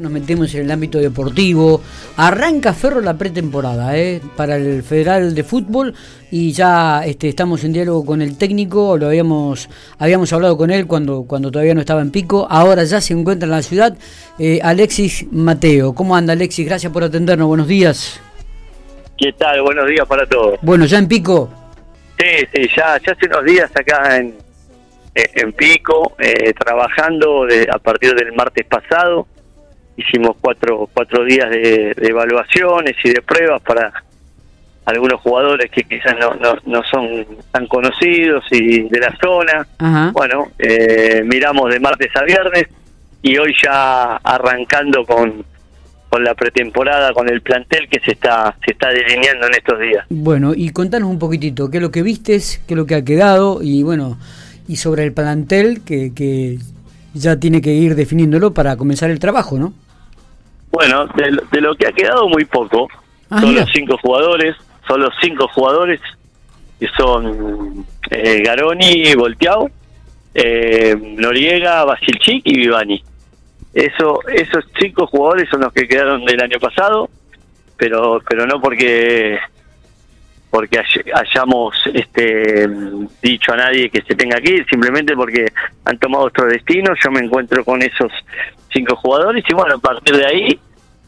Nos metemos en el ámbito deportivo. Arranca Ferro la pretemporada ¿eh? para el Federal de Fútbol y ya este, estamos en diálogo con el técnico. Lo habíamos habíamos hablado con él cuando cuando todavía no estaba en Pico. Ahora ya se encuentra en la ciudad. Eh, Alexis Mateo, ¿cómo anda Alexis? Gracias por atendernos. Buenos días. ¿Qué tal? Buenos días para todos. Bueno, ya en Pico. Sí, sí, ya, ya hace unos días acá en, en Pico, eh, trabajando a partir del martes pasado hicimos cuatro, cuatro días de, evaluaciones y de pruebas para algunos jugadores que quizás no, no, no son tan conocidos y de la zona. Bueno, eh, miramos de martes a viernes y hoy ya arrancando con, con la pretemporada, con el plantel que se está, se está delineando en estos días. Bueno, y contanos un poquitito, qué es lo que vistes, qué es lo que ha quedado y bueno, y sobre el plantel que, que ya tiene que ir definiéndolo para comenzar el trabajo, ¿no? Bueno, de, lo que ha quedado muy poco. Ah, son los cinco jugadores, son los cinco jugadores que son eh, Garoni, Volteado, eh, Noriega, Basilchik y Vivani. Eso, esos cinco jugadores son los que quedaron del año pasado, pero pero no porque porque hayamos este dicho a nadie que se tenga que ir, simplemente porque han tomado otro destino. Yo me encuentro con esos cinco jugadores y bueno, a partir de ahí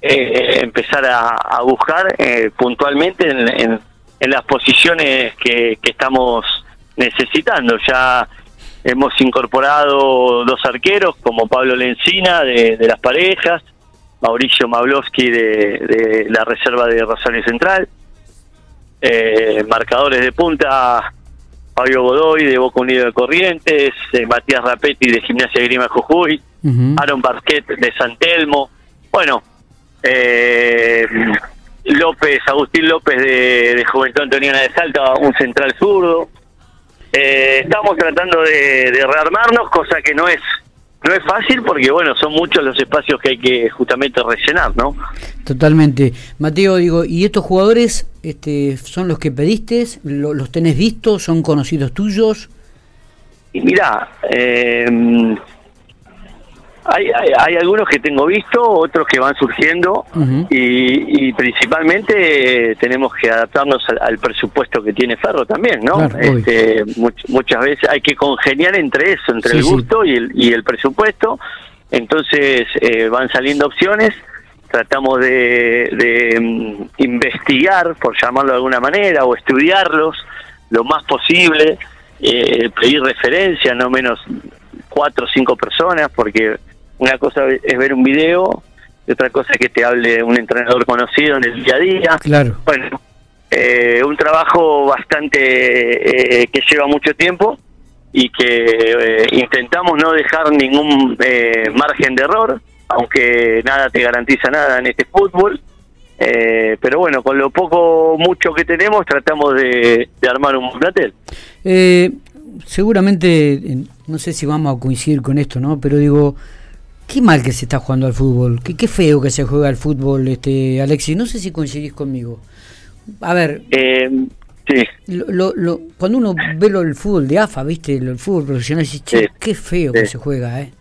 eh, empezar a, buscar eh, puntualmente en, las posiciones que, estamos necesitando. Ya hemos incorporado dos arqueros como Pablo Lencina de, las parejas, Mauricio Mablowski de, la reserva de Rosario Central, eh, marcadores de punta Fabio Godoy de Boca Unido de Corrientes, Matías Rapetti de Gimnasia Grima Jujuy, Aaron Barquet de San Telmo. Bueno, eh, López, Agustín López de, Juventud Antoniana de Salta, un central zurdo. Eh, estamos tratando de, rearmarnos, cosa que no es no es fácil porque bueno son muchos los espacios que hay que justamente rellenar, ¿no? Totalmente, Mateo digo y estos jugadores este son los que pediste, los tenés vistos, son conocidos tuyos. Y mira, eh, hay, hay, algunos que tengo visto, otros que van surgiendo y, principalmente tenemos que adaptarnos al, presupuesto que tiene Ferro también, ¿no? este, muchas veces hay que congeniar entre eso, entre el gusto Y, el, y el presupuesto. Entonces eh, van saliendo opciones, tratamos de, mm, investigar, por llamarlo de alguna manera, o estudiarlos lo más posible, eh, pedir referencia, no menos cuatro o cinco personas, porque una cosa es ver un video y otra cosa es que te hable un entrenador conocido en el día a día. Claro. Bueno, eh, un trabajo bastante eh, que lleva mucho tiempo y que eh, intentamos no dejar ningún margen de error, aunque nada te garantiza nada en este fútbol. pero bueno, con lo poco, mucho que tenemos, tratamos de, de armar un plantel. seguramente, no sé si vamos a coincidir con esto, ¿no? Pero digo, Qué mal que se está jugando al fútbol, qué, qué feo que se juega al fútbol, este Alexis. No sé si coincidís conmigo. A ver, eh, sí. lo, lo, cuando uno ve lo, el fútbol de AFA, viste, el fútbol profesional, dice, che, qué feo que se juega, ¿eh?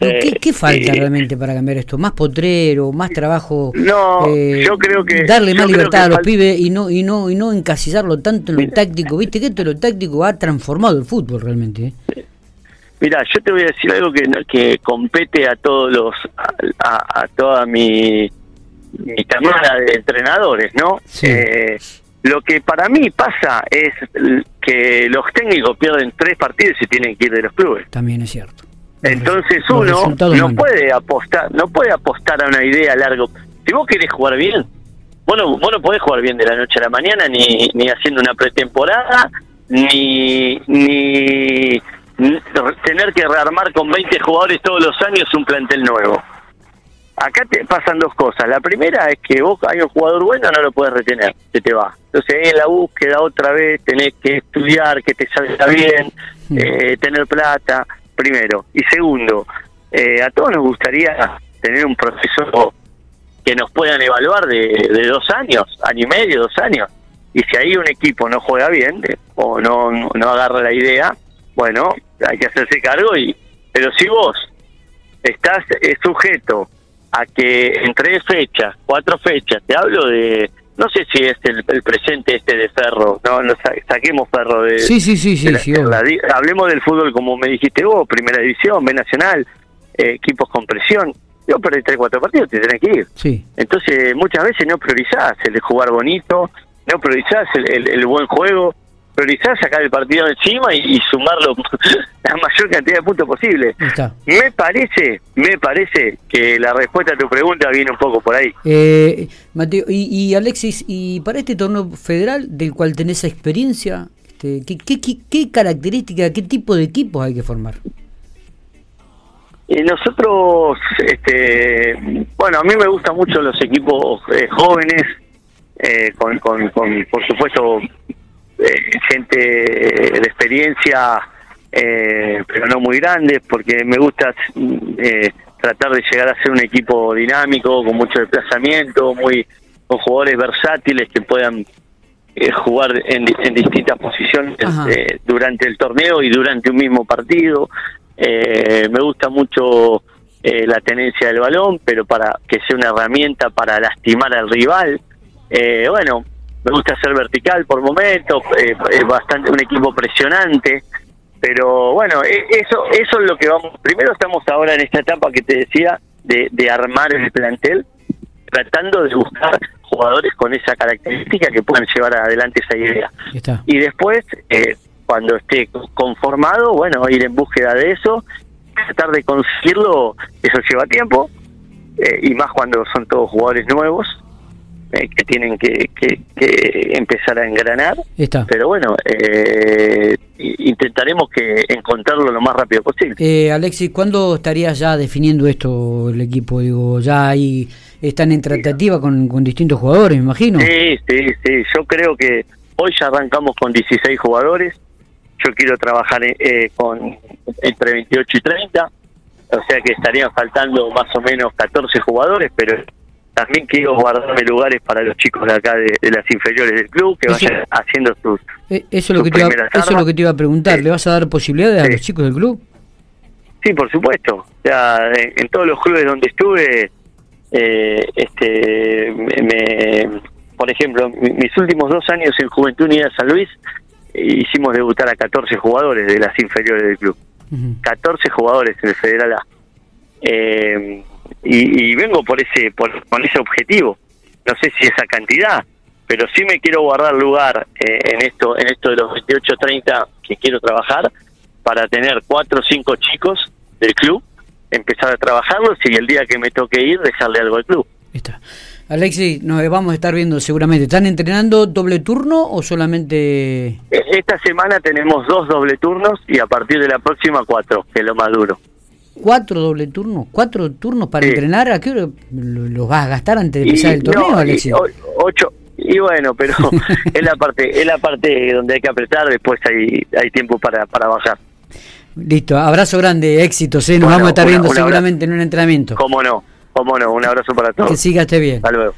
¿Qué, ¿Qué, falta realmente para cambiar esto? ¿Más potrero? ¿Más trabajo? No, eh, yo creo que... Darle más libertad a los pibes y no y no y no encasillarlo tanto en lo táctico. Viste que esto lo táctico ha transformado el fútbol realmente. ¿eh? Mira, yo te voy a decir algo que, que compete a todos los, a, toda mi, mi camada de entrenadores, ¿no? Eh, lo que para mí pasa es que los técnicos pierden tres partidos y tienen que ir de los clubes. También es cierto. Entonces uno no puede apostar, no puede apostar a una idea a largo. Si vos querés jugar bien, vos no, vos no podés jugar bien de la noche a la mañana, ni, ni haciendo una pretemporada, ni, ni tener que rearmar con 20 jugadores todos los años un plantel nuevo. Acá te pasan dos cosas. La primera es que vos hay un jugador bueno, no lo puedes retener, se te va. Entonces ahí en la búsqueda otra vez tenés que estudiar, que te salga bien, mm. eh, tener plata, primero. Y segundo, eh, a todos nos gustaría tener un proceso que nos puedan evaluar de, dos años, año y medio, dos años. Y si ahí un equipo no juega bien o no, no agarra la idea, bueno, hay que hacerse cargo y pero si vos estás sujeto a que en tres fechas, cuatro fechas, te hablo de, no sé si es el, presente este de Ferro, no, no saquemos Ferro de... Sí, sí, sí, sí, hablemos del fútbol como me dijiste vos, Primera División, B Nacional, eh, equipos con presión. Yo perdí tres, cuatro partidos, te tenés que ir. Sí. Entonces, muchas veces no priorizás el de jugar bonito, no priorizás el, el buen juego, priorizar sacar el partido encima y, sumarlo la mayor cantidad de puntos posible. Me parece, me parece que la respuesta a tu pregunta viene un poco por ahí. Eh, Mateo, y, Alexis, y para este torneo federal del cual tenés experiencia, este, ¿qué, qué, qué, qué características, qué tipo de equipos hay que formar? Y nosotros, este, bueno, a mí me gustan mucho los equipos eh, jóvenes, eh, con, con, con, por supuesto, eh, gente de experiencia, eh, pero no muy grande, porque me gusta eh, tratar de llegar a ser un equipo dinámico, con mucho desplazamiento, muy con jugadores versátiles que puedan jugar en, distintas posiciones durante el torneo y durante un mismo partido. me gusta mucho la tenencia del balón, pero para que sea una herramienta para lastimar al rival. bueno, me gusta ser vertical por momentos, eh, bastante un equipo presionante, pero bueno, e, eso eso es lo que vamos. Primero estamos ahora en esta etapa que te decía de, de armar el plantel, tratando de buscar jugadores con esa característica que puedan llevar adelante esa idea. Y después, eh, cuando esté conformado, bueno, ir en búsqueda de eso, tratar de conseguirlo, eso lleva tiempo, eh, y más cuando son todos jugadores nuevos, eh, que tienen que, empezar a engranar. Pero bueno, eh, intentaremos que encontrarlo lo más rápido posible. Eh, Alexis, ¿cuándo estarías ya definiendo esto el equipo? Digo, ya ahí están en tratativa con, distintos jugadores, me imagino. Sí, sí, sí. Yo creo que hoy ya arrancamos con 16 jugadores. Yo quiero trabajar eh, con entre 28 y 30. O sea que estarían faltando más o menos 14 jugadores, pero también quiero guardarme lugares para los chicos de acá de, las inferiores del club que vayan haciendo sus eh, eso es lo que te iba, eso es lo que te iba a preguntar. Le vas a dar posibilidades a los chicos del club sí por supuesto. O sea en, todos los clubes donde estuve eh, este me, por ejemplo mis últimos dos años en Juventud Unida San Luis hicimos debutar a 14 jugadores de las inferiores del club. 14 jugadores en el Federal A. Eh, y, vengo por ese por, con ese objetivo no sé si esa cantidad pero sí me quiero guardar lugar eh, en esto en esto de los 28 30 que quiero trabajar para tener cuatro o cinco chicos del club empezar a trabajarlos y el día que me toque ir dejarle algo al club está Alexis, nos vamos a estar viendo seguramente. ¿Están entrenando doble turno o solamente...? E, esta semana tenemos dos doble turnos y a partir de la próxima cuatro, que es lo más duro cuatro doble turnos, cuatro turnos para entrenar, ¿a qué hora los vas a gastar antes de empezar el torneo, Alexis? ocho, y bueno, pero es la parte es la parte donde hay que apretar, después hay, hay tiempo para, para bajar. Listo, abrazo grande, éxitos, ¿eh? nos vamos a estar viendo seguramente en un entrenamiento. Cómo no, cómo no, un abrazo para todos. Que siga esté bien. Hasta luego.